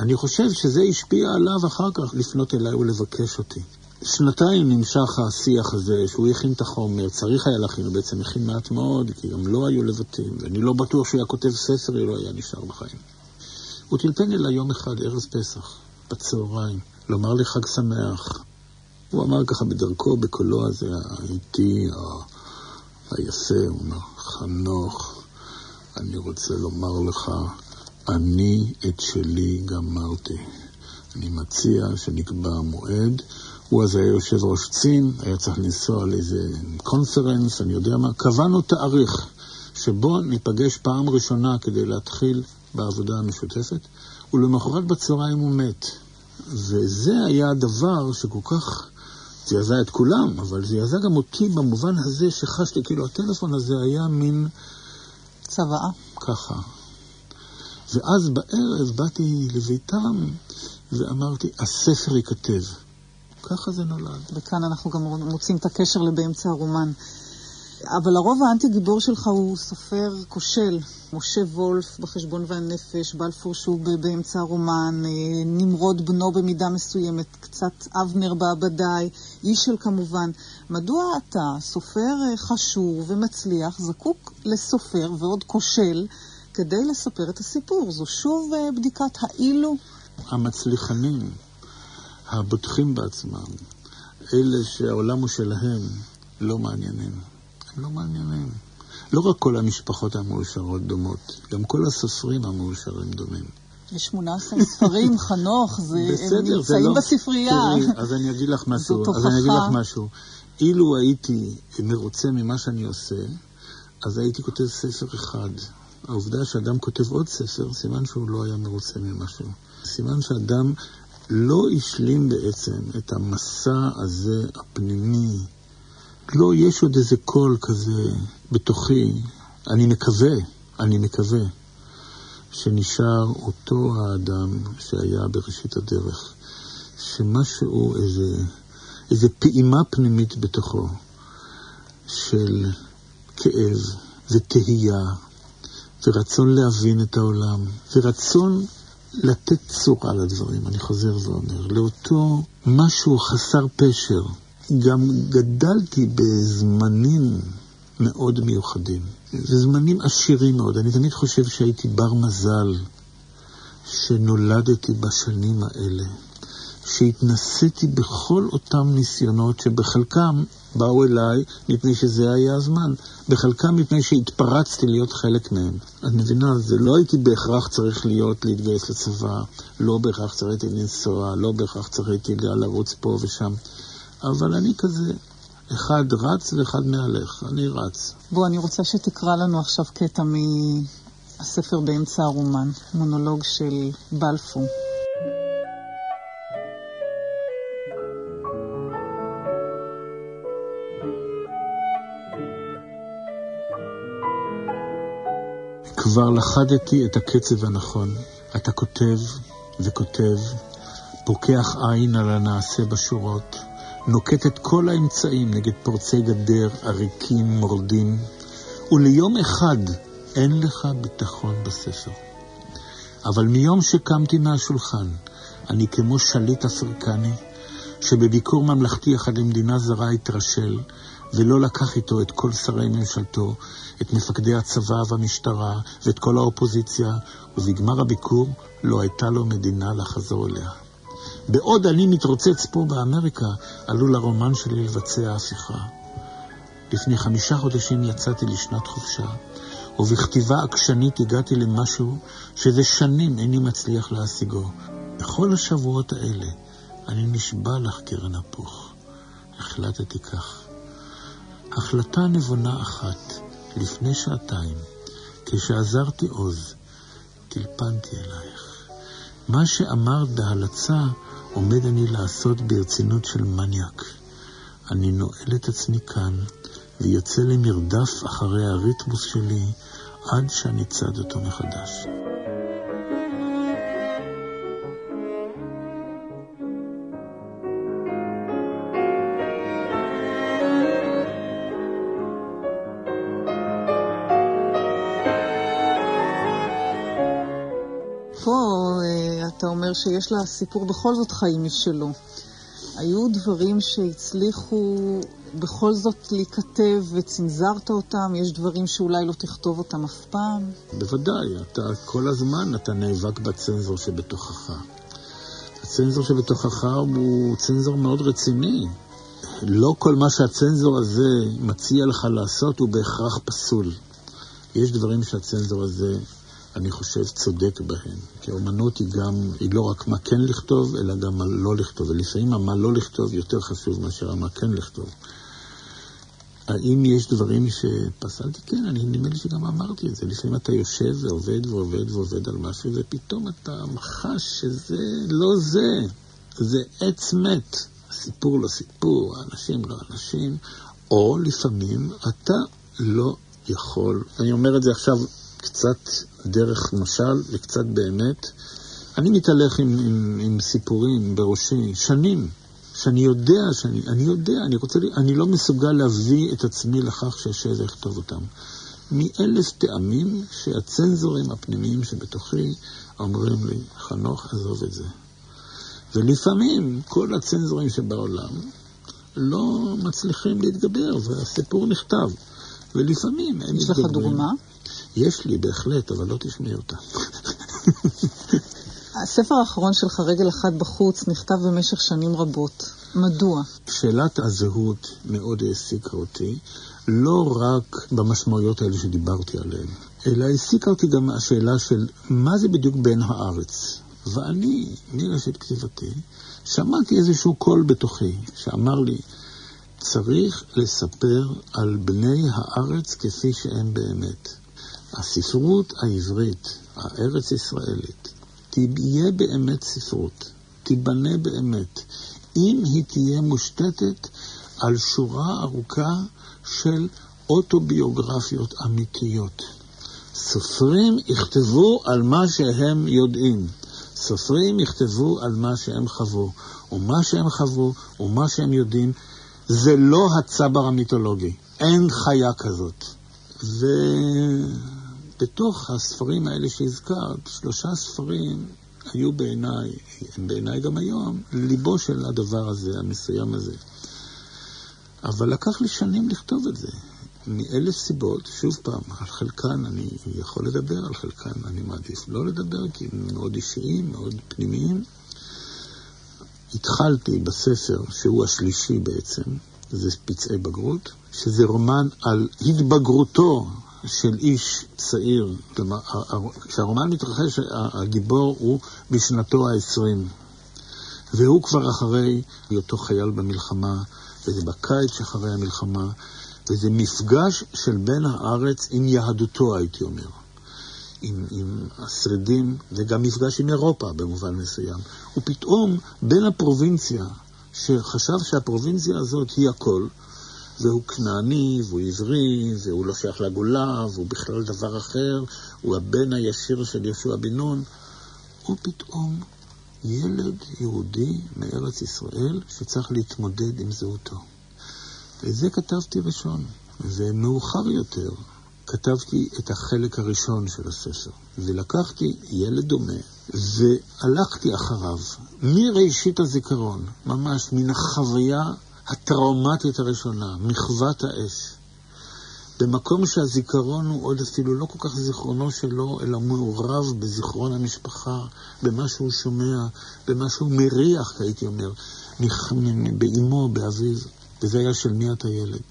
אני חושב שזה השפיע עליו אחר כך לפנות אליי ולבקש אותי. שנתיים נמשך השיח הזה, שהוא הכין את החומר, צריך היה להכין, הוא בעצם הכין מעט מאוד, כי גם לא היו לבטים, ואני לא בטוח שהוא היה כותב ספר, הוא לא היה נשאר בחיים. הוא טלפן אליי יום אחד, ערב פסח, בצהריים, לומר לי חג שמח. הוא אמר ככה בדרכו, בקולו הזה האיטי, היפה, הוא אמר, חנוך, אני רוצה לומר לך, אני את שלי גמרתי. אני מציע שנקבע מועד. הוא אז היה יושב ראש צין, היה צריך לנסוע לאיזה קונפרנס, אני יודע מה. קבענו תאריך שבו ניפגש פעם ראשונה כדי להתחיל בעבודה המשותפת, ולמחרת בצהריים הוא מת. וזה היה הדבר שכל כך זעזע את כולם, אבל זעזע גם אותי במובן הזה שחשתי, כאילו הטלפון הזה היה מין... צוואה. ככה. ואז בערב באתי לביתם ואמרתי, הספר ייכתב. ככה זה נולד. וכאן אנחנו גם מוצאים את הקשר לבאמצע הרומן. אבל הרוב האנטי-גיבור שלך הוא סופר כושל. משה וולף בחשבון והנפש, בלפור שהוא באמצע הרומן, אה, נמרוד בנו במידה מסוימת, קצת אבנר בעבדיי, אישל כמובן. מדוע אתה, סופר אה, חשוב ומצליח, זקוק לסופר ועוד כושל כדי לספר את הסיפור? זו שוב אה, בדיקת האילו. המצליחנים, הבוטחים בעצמם, אלה שהעולם הוא שלהם, לא מעניינים. הם לא מעניינים. לא רק כל המשפחות המאושרות דומות, גם כל הסופרים המאושרים דומים. יש 18 ספרים, חנוך, זה, בסדר, הם נמצאים לא... בספרייה. תראי, אז אני אגיד לך משהו. אז אני אגיד לך משהו. אילו הייתי מרוצה ממה שאני עושה, אז הייתי כותב ספר אחד. העובדה שאדם כותב עוד ספר, סימן שהוא לא היה מרוצה ממשהו. סימן שאדם לא השלים בעצם את המסע הזה הפנימי. לא, יש עוד איזה קול כזה בתוכי. אני מקווה, אני מקווה, שנשאר אותו האדם שהיה בראשית הדרך. שמשהו, איזה, איזה פעימה פנימית בתוכו של כאב ותהייה ורצון להבין את העולם ורצון לתת צורה לדברים, אני חוזר ואומר, לאותו משהו חסר פשר. גם גדלתי בזמנים מאוד מיוחדים, זמנים עשירים מאוד. אני תמיד חושב שהייתי בר מזל שנולדתי בשנים האלה, שהתנסיתי בכל אותם ניסיונות שבחלקם באו אליי מפני שזה היה הזמן, בחלקם מפני שהתפרצתי להיות חלק מהם. את מבינה, זה לא הייתי בהכרח צריך להיות להתגייס לצבא, לא בהכרח צריך לנסוע, לא בהכרח צריך לרוץ פה ושם. אבל אני כזה, אחד רץ ואחד מהלך, אני רץ. בוא, אני רוצה שתקרא לנו עכשיו קטע מהספר באמצע הרומן, מונולוג של בלפור. כבר לכדתי את הקצב הנכון. אתה כותב וכותב, פוקח עין על הנעשה בשורות, נוקט את כל האמצעים נגד פורצי גדר, עריקים, מורדים, וליום אחד אין לך ביטחון בספר. אבל מיום שקמתי מהשולחן, אני כמו שליט אפריקני, שבביקור ממלכתי אחד למדינה זרה התרשל, ולא לקח איתו את כל שרי ממשלתו, את מפקדי הצבא והמשטרה ואת כל האופוזיציה, ובגמר הביקור לא הייתה לו מדינה לחזור אליה. בעוד אני מתרוצץ פה באמריקה, עלול הרומן שלי לבצע הפיכה. לפני חמישה חודשים יצאתי לשנת חופשה, ובכתיבה עקשנית הגעתי למשהו שזה שנים איני מצליח להשיגו. בכל השבועות האלה אני נשבע לך, קרן הפוך. החלטתי כך. החלטה נבונה אחת, לפני שעתיים, כשעזרתי עוז, טלפנתי אלייך. מה שאמרת בהלצה עומד אני לעשות ברצינות של מניאק. אני נועל את עצמי כאן, ויוצא למרדף אחרי הריתמוס שלי עד שאני צד אותו מחדש. אומר שיש לסיפור בכל זאת חיים משלו. היו דברים שהצליחו בכל זאת להיכתב וצנזרת אותם? יש דברים שאולי לא תכתוב אותם אף פעם? בוודאי, אתה כל הזמן אתה נאבק בצנזור שבתוכך. הצנזור שבתוכך הוא צנזור מאוד רציני. לא כל מה שהצנזור הזה מציע לך לעשות הוא בהכרח פסול. יש דברים שהצנזור הזה, אני חושב, צודק בהם. כי האומנות היא גם, היא לא רק מה כן לכתוב, אלא גם מה לא לכתוב. ולפעמים המה לא לכתוב יותר חשוב מאשר המה כן לכתוב. האם יש דברים שפסלתי? כן, אני נדמה לי שגם אמרתי את זה. לפעמים אתה יושב ועובד ועובד ועובד על משהו, ופתאום אתה מחש שזה לא זה, זה עץ מת. סיפור לא סיפור, אנשים לא אנשים, או לפעמים אתה לא יכול, אני אומר את זה עכשיו קצת דרך משל וקצת באמת, אני מתהלך עם, עם, עם סיפורים בראשי שנים, שאני יודע, שאני, אני יודע, אני רוצה, אני לא מסוגל להביא את עצמי לכך שאשב ואכתוב אותם. מאלף טעמים שהצנזורים הפנימיים שבתוכי אומרים לי, חנוך, עזוב את זה. ולפעמים כל הצנזורים שבעולם לא מצליחים להתגבר, והסיפור נכתב. ולפעמים הם יש לך דוגמה? יש לי בהחלט, אבל לא תשמעי אותה. הספר האחרון שלך, רגל אחת בחוץ, נכתב במשך שנים רבות. מדוע? שאלת הזהות מאוד העסיקה אותי, לא רק במשמעויות האלה שדיברתי עליהן, אלא העסיקה אותי גם השאלה של מה זה בדיוק בן הארץ. ואני, מרשת כתיבתי, שמעתי איזשהו קול בתוכי שאמר לי, צריך לספר על בני הארץ כפי שהם באמת. הספרות העברית, הארץ ישראלית, תהיה באמת ספרות, תיבנה באמת, אם היא תהיה מושתתת על שורה ארוכה של אוטוביוגרפיות אמיתיות. סופרים יכתבו על מה שהם יודעים. סופרים יכתבו על מה שהם חוו, ומה שהם חוו ומה שהם יודעים זה לא הצבר המיתולוגי, אין חיה כזאת. ובתוך הספרים האלה שהזכרת, שלושה ספרים היו בעיניי, הם בעיניי גם היום, ליבו של הדבר הזה, המסוים הזה. אבל לקח לי שנים לכתוב את זה. מאלף סיבות, שוב פעם, על חלקן אני יכול לדבר, על חלקן אני מעדיף לא לדבר, כי הם מאוד אישיים, מאוד פנימיים. התחלתי בספר, שהוא השלישי בעצם, זה פצעי בגרות, שזה רומן על התבגרותו של איש צעיר. כלומר, כשהרומן מתרחש, הגיבור הוא בשנתו העשרים, והוא כבר אחרי היותו חייל במלחמה, וזה בקיץ שאחרי המלחמה, וזה מפגש של בן הארץ עם יהדותו, הייתי אומר. עם, עם השרידים, וגם מפגש עם אירופה במובן מסוים. ופתאום בן הפרובינציה, שחשב שהפרובינציה הזאת היא הכל, והוא כנעני, והוא עברי, והוא לא שייך לגולה, והוא בכלל דבר אחר, הוא הבן הישיר של יהושע בן נון, הוא פתאום ילד יהודי מארץ ישראל שצריך להתמודד עם זהותו. את זה כתבתי ראשון, ומאוחר יותר כתבתי את החלק הראשון של הספר, ולקחתי ילד דומה, והלכתי אחריו, מראשית הזיכרון, ממש מן החוויה הטראומטית הראשונה, מחוות האש. במקום שהזיכרון הוא עוד אפילו לא כל כך זיכרונו שלו, אלא מעורב בזיכרון המשפחה, במה שהוא שומע, במה שהוא מריח, הייתי אומר, באמו, באביו. וזה היה של מי אתה ילד.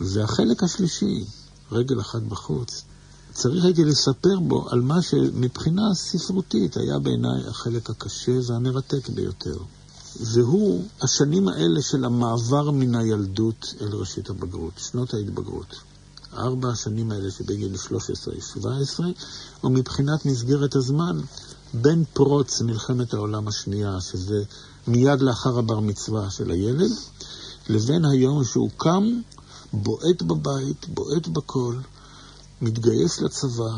והחלק השלישי, רגל אחת בחוץ, צריך הייתי לספר בו על מה שמבחינה ספרותית היה בעיניי החלק הקשה והמרתק ביותר. והוא השנים האלה של המעבר מן הילדות אל ראשית הבגרות, שנות ההתבגרות. ארבע השנים האלה שבגיל 13-17, ומבחינת מסגרת הזמן, בין פרוץ מלחמת העולם השנייה, שזה מיד לאחר הבר מצווה של הילד, לבין היום שהוא קם, בועט בבית, בועט בכל, מתגייס לצבא,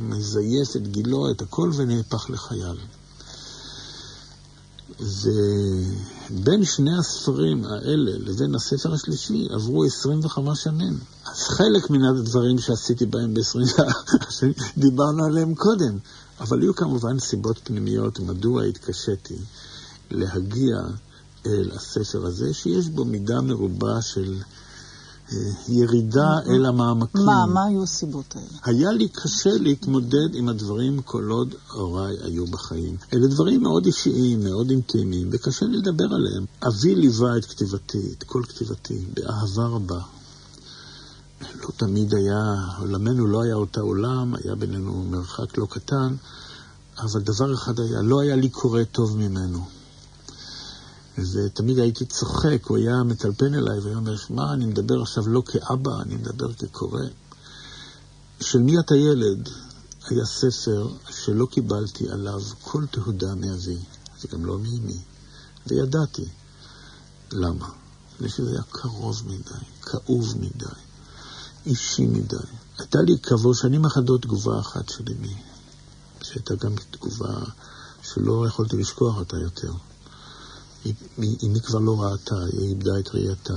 מזייף את גילו, את הכל, ונהפך לחייל. ובין שני הספרים האלה לבין הספר השלישי עברו 25 שנים. אז חלק מן הדברים שעשיתי בהם ב-20 שנים, דיברנו עליהם קודם, אבל היו כמובן סיבות פנימיות מדוע התקשיתי להגיע אל הספר הזה, שיש בו מידה מרובה של ירידה mm-hmm. אל המעמקים. מה, מה היו הסיבות האלה? היה לי קשה להתמודד עם הדברים כל עוד הוריי היו בחיים. אלה דברים מאוד אישיים, מאוד אינטימיים, וקשה לי לדבר עליהם. אבי ליווה את כתיבתי, את כל כתיבתי, באהבה רבה. לא תמיד היה, עולמנו לא היה אותה עולם, היה בינינו מרחק לא קטן, אבל דבר אחד היה, לא היה לי קורא טוב ממנו. ותמיד הייתי צוחק, הוא היה מטלפן אליי והיה אומר, שמע, אני מדבר עכשיו לא כאבא, אני מדבר כקורא. של מי אתה ילד היה ספר שלא קיבלתי עליו כל תהודה מאבי, זה גם לא מאמי, וידעתי. למה? מפני שזה היה קרוב מדי, כאוב מדי, אישי מדי. הייתה לי כעבור שנים אחדות תגובה אחת של אמי, שהייתה גם תגובה שלא יכולתי לשכוח אותה יותר. אמי כבר לא ראתה, היא איבדה את ראייתה.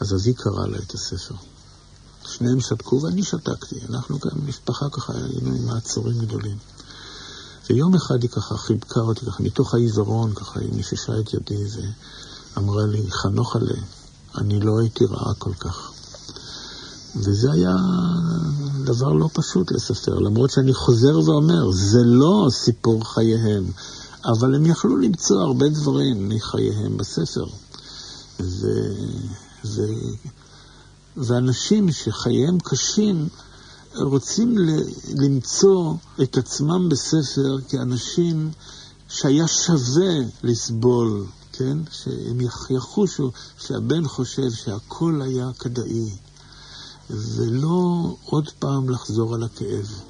אז אבי קרא לה את הספר. שניהם שתקו ואני שתקתי. אנחנו גם משפחה ככה, היינו עם מעצורים גדולים. ויום אחד היא ככה חיבקה אותי ככה מתוך העיוורון, ככה היא מיששה את ידי ואמרה לי, חנוך עלה, אני לא הייתי רעה כל כך. וזה היה דבר לא פשוט לספר, למרות שאני חוזר ואומר, זה לא סיפור חייהם. אבל הם יכלו למצוא הרבה דברים מחייהם בספר. ו... ו... ואנשים שחייהם קשים רוצים ל... למצוא את עצמם בספר כאנשים שהיה שווה לסבול, כן? שהם יחושו שהבן חושב שהכל היה כדאי, ולא עוד פעם לחזור על הכאב.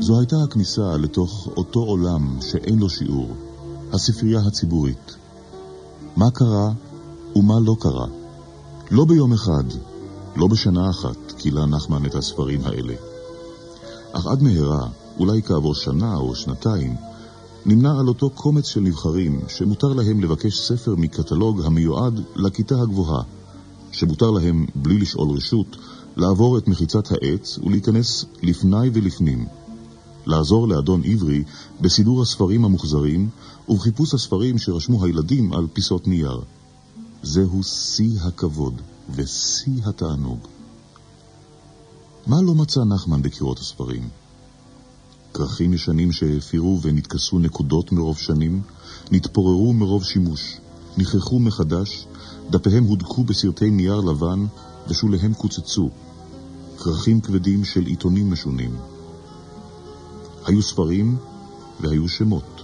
זו הייתה הכניסה לתוך אותו עולם שאין לו שיעור, הספרייה הציבורית. מה קרה ומה לא קרה? לא ביום אחד, לא בשנה אחת, קילה נחמן את הספרים האלה. אך עד מהרה, אולי כעבור שנה או שנתיים, נמנה על אותו קומץ של נבחרים שמותר להם לבקש ספר מקטלוג המיועד לכיתה הגבוהה, שמותר להם, בלי לשאול רשות, לעבור את מחיצת העץ ולהיכנס לפני ולפנים. לעזור לאדון עברי בסידור הספרים המוחזרים ובחיפוש הספרים שרשמו הילדים על פיסות נייר. זהו שיא הכבוד ושיא התענוג. מה לא מצא נחמן בקירות הספרים? כרכים ישנים שהפירו ונתכסו נקודות מרוב שנים, נתפוררו מרוב שימוש, נכרחו מחדש, דפיהם הודקו בסרטי נייר לבן ושוליהם קוצצו, כרכים כבדים של עיתונים משונים. היו ספרים והיו שמות.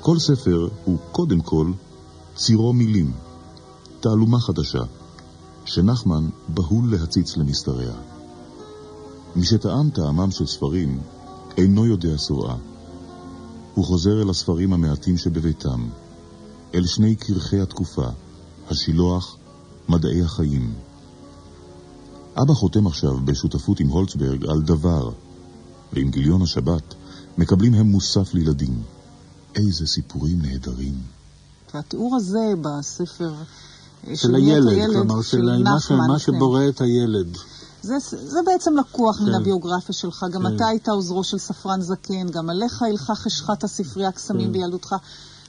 כל ספר הוא קודם כל צירו מילים, תעלומה חדשה, שנחמן בהול להציץ למסתריה. מי שטעם טעמם של ספרים אינו יודע שורעה. הוא חוזר אל הספרים המעטים שבביתם, אל שני קרחי התקופה, השילוח, מדעי החיים. אבא חותם עכשיו בשותפות עם הולצברג על דבר, ועם גיליון השבת מקבלים הם מוסף לילדים. איזה סיפורים נהדרים. והתיאור הזה בספר אה, של הילד, הילד כלומר של, של נחמן, מה שבורא את הילד. זה, זה בעצם לקוח כן. מן הביוגרפיה שלך. גם כן. אתה היית עוזרו של ספרן זקן, גם עליך הלכה חשכת הספרייה קסמים כן. בילדותך.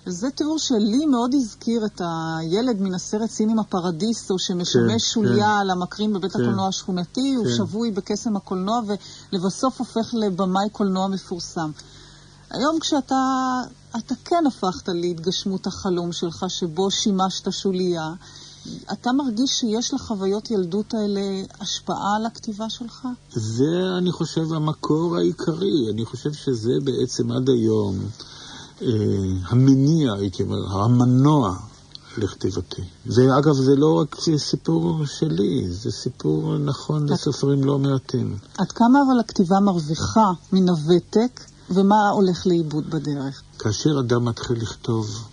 זה תיאור שלי מאוד הזכיר את הילד מן הסרט סינימה פרדיסו, שמשמש כן, שוליה כן. על המקרין בבית כן. הקולנוע השכונתי, כן. הוא שבוי בקסם הקולנוע, ולבסוף הופך לבמאי קולנוע מפורסם. היום כשאתה אתה כן הפכת להתגשמות החלום שלך, שבו שימשת שוליה, אתה מרגיש שיש לחוויות ילדות האלה השפעה על הכתיבה שלך? זה, אני חושב, המקור העיקרי. אני חושב שזה בעצם עד היום. אה, המניע, הייתי אומר, המנוע לכתיבתי. ואגב, זה לא רק סיפור שלי, זה סיפור נכון לסופרים לא מעטים. עד כמה אבל הכתיבה מרוויחה מן הוותק, ומה הולך לאיבוד בדרך? כאשר אדם מתחיל לכתוב,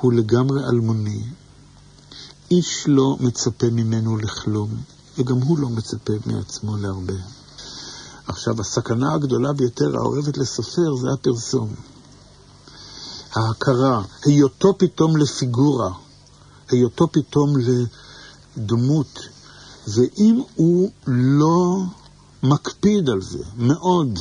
הוא לגמרי אלמוני. איש לא מצפה ממנו לכלום, וגם הוא לא מצפה מעצמו להרבה. עכשיו, הסכנה הגדולה ביותר האורבת לסופר זה הפרסום. ההכרה, היותו פתאום לפיגורה, היותו פתאום לדמות, ואם הוא לא מקפיד על זה מאוד,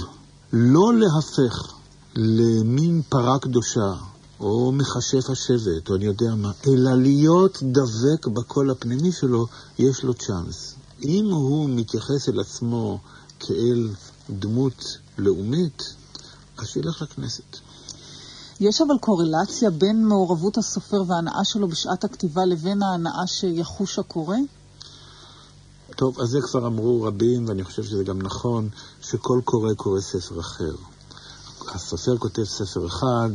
לא להפך למין פרה קדושה, או מכשף השבט, או אני יודע מה, אלא להיות דבק בקול הפנימי שלו, יש לו צ'אנס. אם הוא מתייחס אל עצמו כאל דמות לאומית, אז שילך לכנסת. יש אבל קורלציה בין מעורבות הסופר וההנאה שלו בשעת הכתיבה לבין ההנאה שיחוש הקורא? טוב, אז זה כבר אמרו רבים, ואני חושב שזה גם נכון, שכל קורא קורא ספר אחר. הסופר כותב ספר אחד,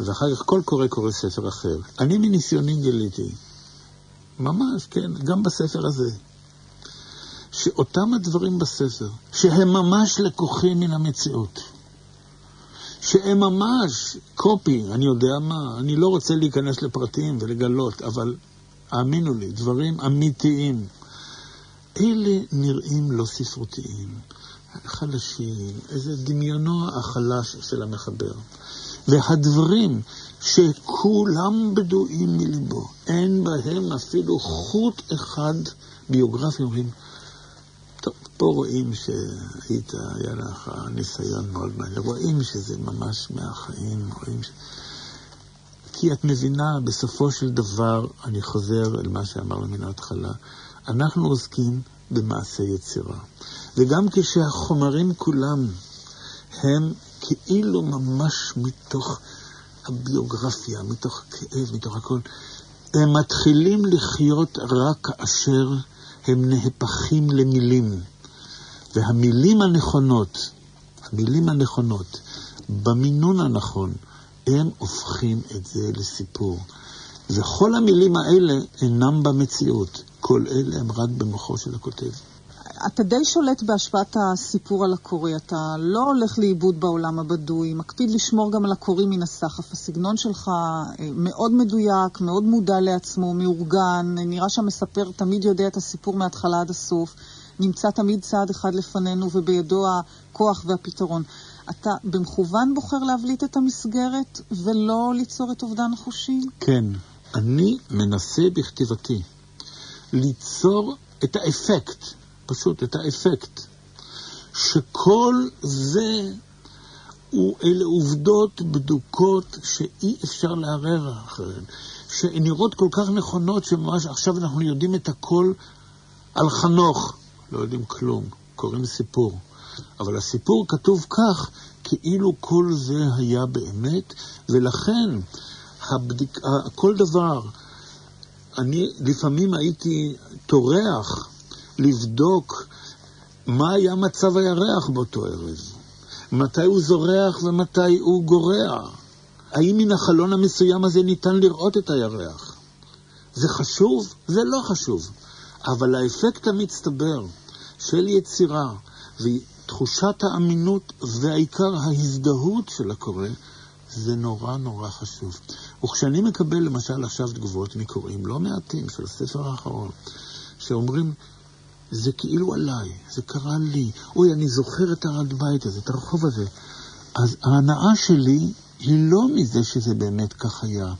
ואחר כך כל קורא קורא ספר אחר. אני מניסיוני גיליתי, ממש, כן, גם בספר הזה, שאותם הדברים בספר, שהם ממש לקוחים מן המציאות, שהם ממש קופי, אני יודע מה, אני לא רוצה להיכנס לפרטים ולגלות, אבל האמינו לי, דברים אמיתיים. אלה נראים לא ספרותיים, חלשים, איזה דמיונו החלש של המחבר. והדברים שכולם בדועים מליבו, אין בהם אפילו חוט אחד ביוגרפיה, אומרים, טוב, פה רואים שהיית, היה לך ניסיון מאוד מעניין, רואים שזה ממש מהחיים, רואים ש... כי את מבינה, בסופו של דבר, אני חוזר אל מה שאמרנו מן ההתחלה, אנחנו עוסקים במעשה יצירה. וגם כשהחומרים כולם הם כאילו ממש מתוך הביוגרפיה, מתוך כאב, מתוך הכל, הם מתחילים לחיות רק כאשר הם נהפכים למילים. והמילים הנכונות, המילים הנכונות, במינון הנכון, הם הופכים את זה לסיפור. וכל המילים האלה אינם במציאות, כל אלה הם רק במוחו של הכותב. אתה די שולט בהשפעת הסיפור על הקורא, אתה לא הולך לאיבוד בעולם הבדוי, מקפיד לשמור גם על הקוראים מן הסחף. הסגנון שלך אה, מאוד מדויק, מאוד מודע לעצמו, מאורגן, נראה שהמספר תמיד יודע את הסיפור מההתחלה עד הסוף, נמצא תמיד צעד אחד לפנינו ובידו הכוח והפתרון. אתה במכוון בוחר להבליט את המסגרת ולא ליצור את אובדן החושי? כן. אני מנסה בכתיבתי ליצור את האפקט, פשוט את האפקט, שכל זה הוא אלה עובדות בדוקות שאי אפשר לערער אחריהן, שנראות כל כך נכונות שממש עכשיו אנחנו יודעים את הכל על חנוך, לא יודעים כלום, קוראים סיפור. אבל הסיפור כתוב כך, כאילו כל זה היה באמת, ולכן הבדיק... כל דבר, אני לפעמים הייתי טורח לבדוק מה היה מצב הירח באותו ערב, מתי הוא זורח ומתי הוא גורע, האם מן החלון המסוים הזה ניתן לראות את הירח. זה חשוב? זה לא חשוב. אבל האפקט המצטבר של יצירה ותחושת האמינות והעיקר ההזדהות של הקורא, זה נורא נורא חשוב. וכשאני מקבל למשל עכשיו תגובות מקוראים לא מעטים של הספר האחרון, שאומרים, זה כאילו עליי, זה קרה לי, אוי, אני זוכר את הבית הזה, את הרחוב הזה. אז ההנאה שלי היא לא מזה שזה באמת כך היה,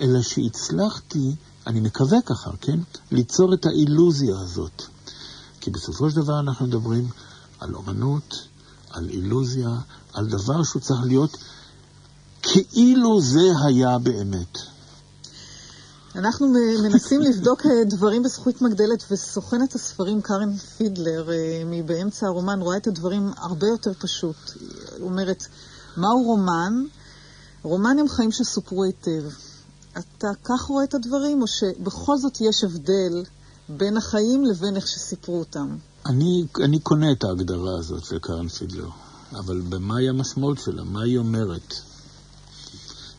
אלא שהצלחתי, אני מקווה ככה, כן? ליצור את האילוזיה הזאת. כי בסופו של דבר אנחנו מדברים על אומנות, על אילוזיה, על דבר שהוא צריך להיות כאילו זה היה באמת. אנחנו מנסים לבדוק אה, דברים בזכות מגדלת, וסוכנת הספרים קארן פידלר אה, מבאמצע הרומן רואה את הדברים הרבה יותר פשוט. היא אומרת, מהו רומן? רומן הם חיים שסופרו היטב. אתה כך רואה את הדברים, או שבכל זאת יש הבדל בין החיים לבין איך שסיפרו אותם? אני, אני קונה את ההגדרה הזאת של קארן פידלר, אבל במהי המשמעות שלה? מה היא אומרת?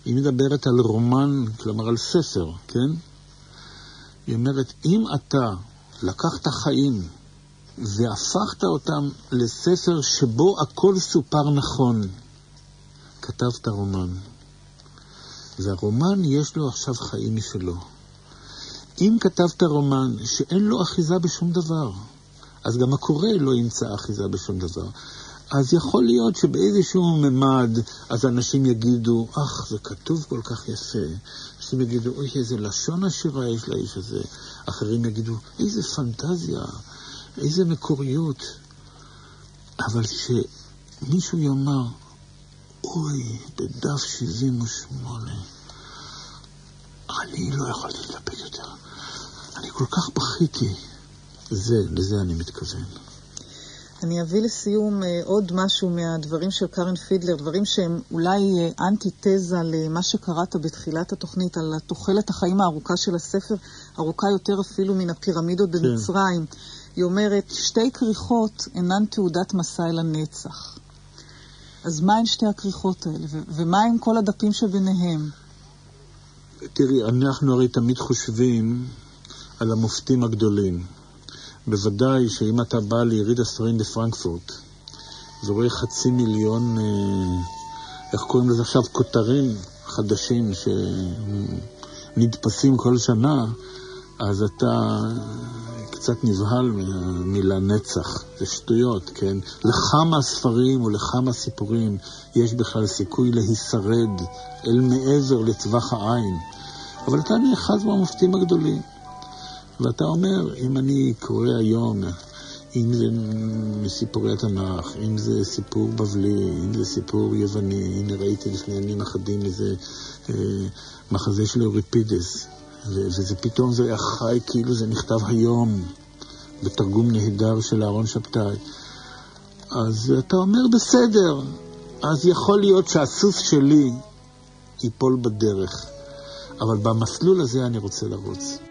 היא מדברת על רומן, כלומר על ספר, כן? היא אומרת, אם אתה לקחת חיים והפכת אותם לספר שבו הכל סופר נכון, כתבת רומן. והרומן יש לו עכשיו חיים משלו. אם כתבת רומן שאין לו אחיזה בשום דבר, אז גם הקורא לא ימצא אחיזה בשום דבר. אז יכול להיות שבאיזשהו ממד, אז אנשים יגידו, אך, זה כתוב כל כך יפה. אנשים יגידו, אוי, איזה לשון עשירה יש לאיש הזה. אחרים יגידו, איזה פנטזיה, איזה מקוריות. אבל שמישהו יאמר, אוי, בדף 78. אני לא יכולתי להתאפק יותר. אני כל כך בכיתי. זה, לזה אני מתכוון. אני אביא לסיום אה, עוד משהו מהדברים של קארן פידלר, דברים שהם אולי אה, אנטי-תזה למה שקראת בתחילת התוכנית, על תוחלת החיים הארוכה של הספר, ארוכה יותר אפילו מן הפירמידות כן. במצרים. היא אומרת, שתי כריכות אינן תעודת מסע אל הנצח. אז מה הן שתי הכריכות האלה, ומה עם כל הדפים שביניהם? תראי, אנחנו הרי תמיד חושבים על המופתים הגדולים. בוודאי שאם אתה בא ליריד הספרים בפרנקפורט ורואה חצי מיליון, אה, איך קוראים לזה עכשיו, כותרים חדשים שנדפסים כל שנה, אז אתה קצת נבהל מהמילה נצח. זה שטויות, כן? לכמה ספרים ולכמה סיפורים יש בכלל סיכוי להישרד אל מעבר לטווח העין. אבל אתה נאחז במופתים הגדולים. ואתה אומר, אם אני קורא היום, אם זה מסיפורי התנ"ך, אם זה סיפור בבלי, אם זה סיפור יווני, הנה ראיתי לפני ימים אחדים איזה אה, מחזה של אוריפידס, וזה פתאום זה היה חי כאילו זה נכתב היום, בתרגום נהדר של אהרון שבתאי. אז אתה אומר, בסדר, אז יכול להיות שהסוס שלי ייפול בדרך, אבל במסלול הזה אני רוצה לרוץ.